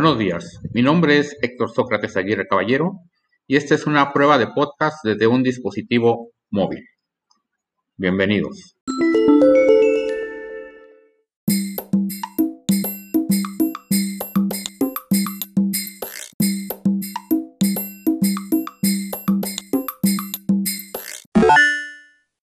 Buenos días, mi nombre es Héctor Sócrates Aguirre Caballero y esta es una prueba de podcast desde un dispositivo móvil. Bienvenidos.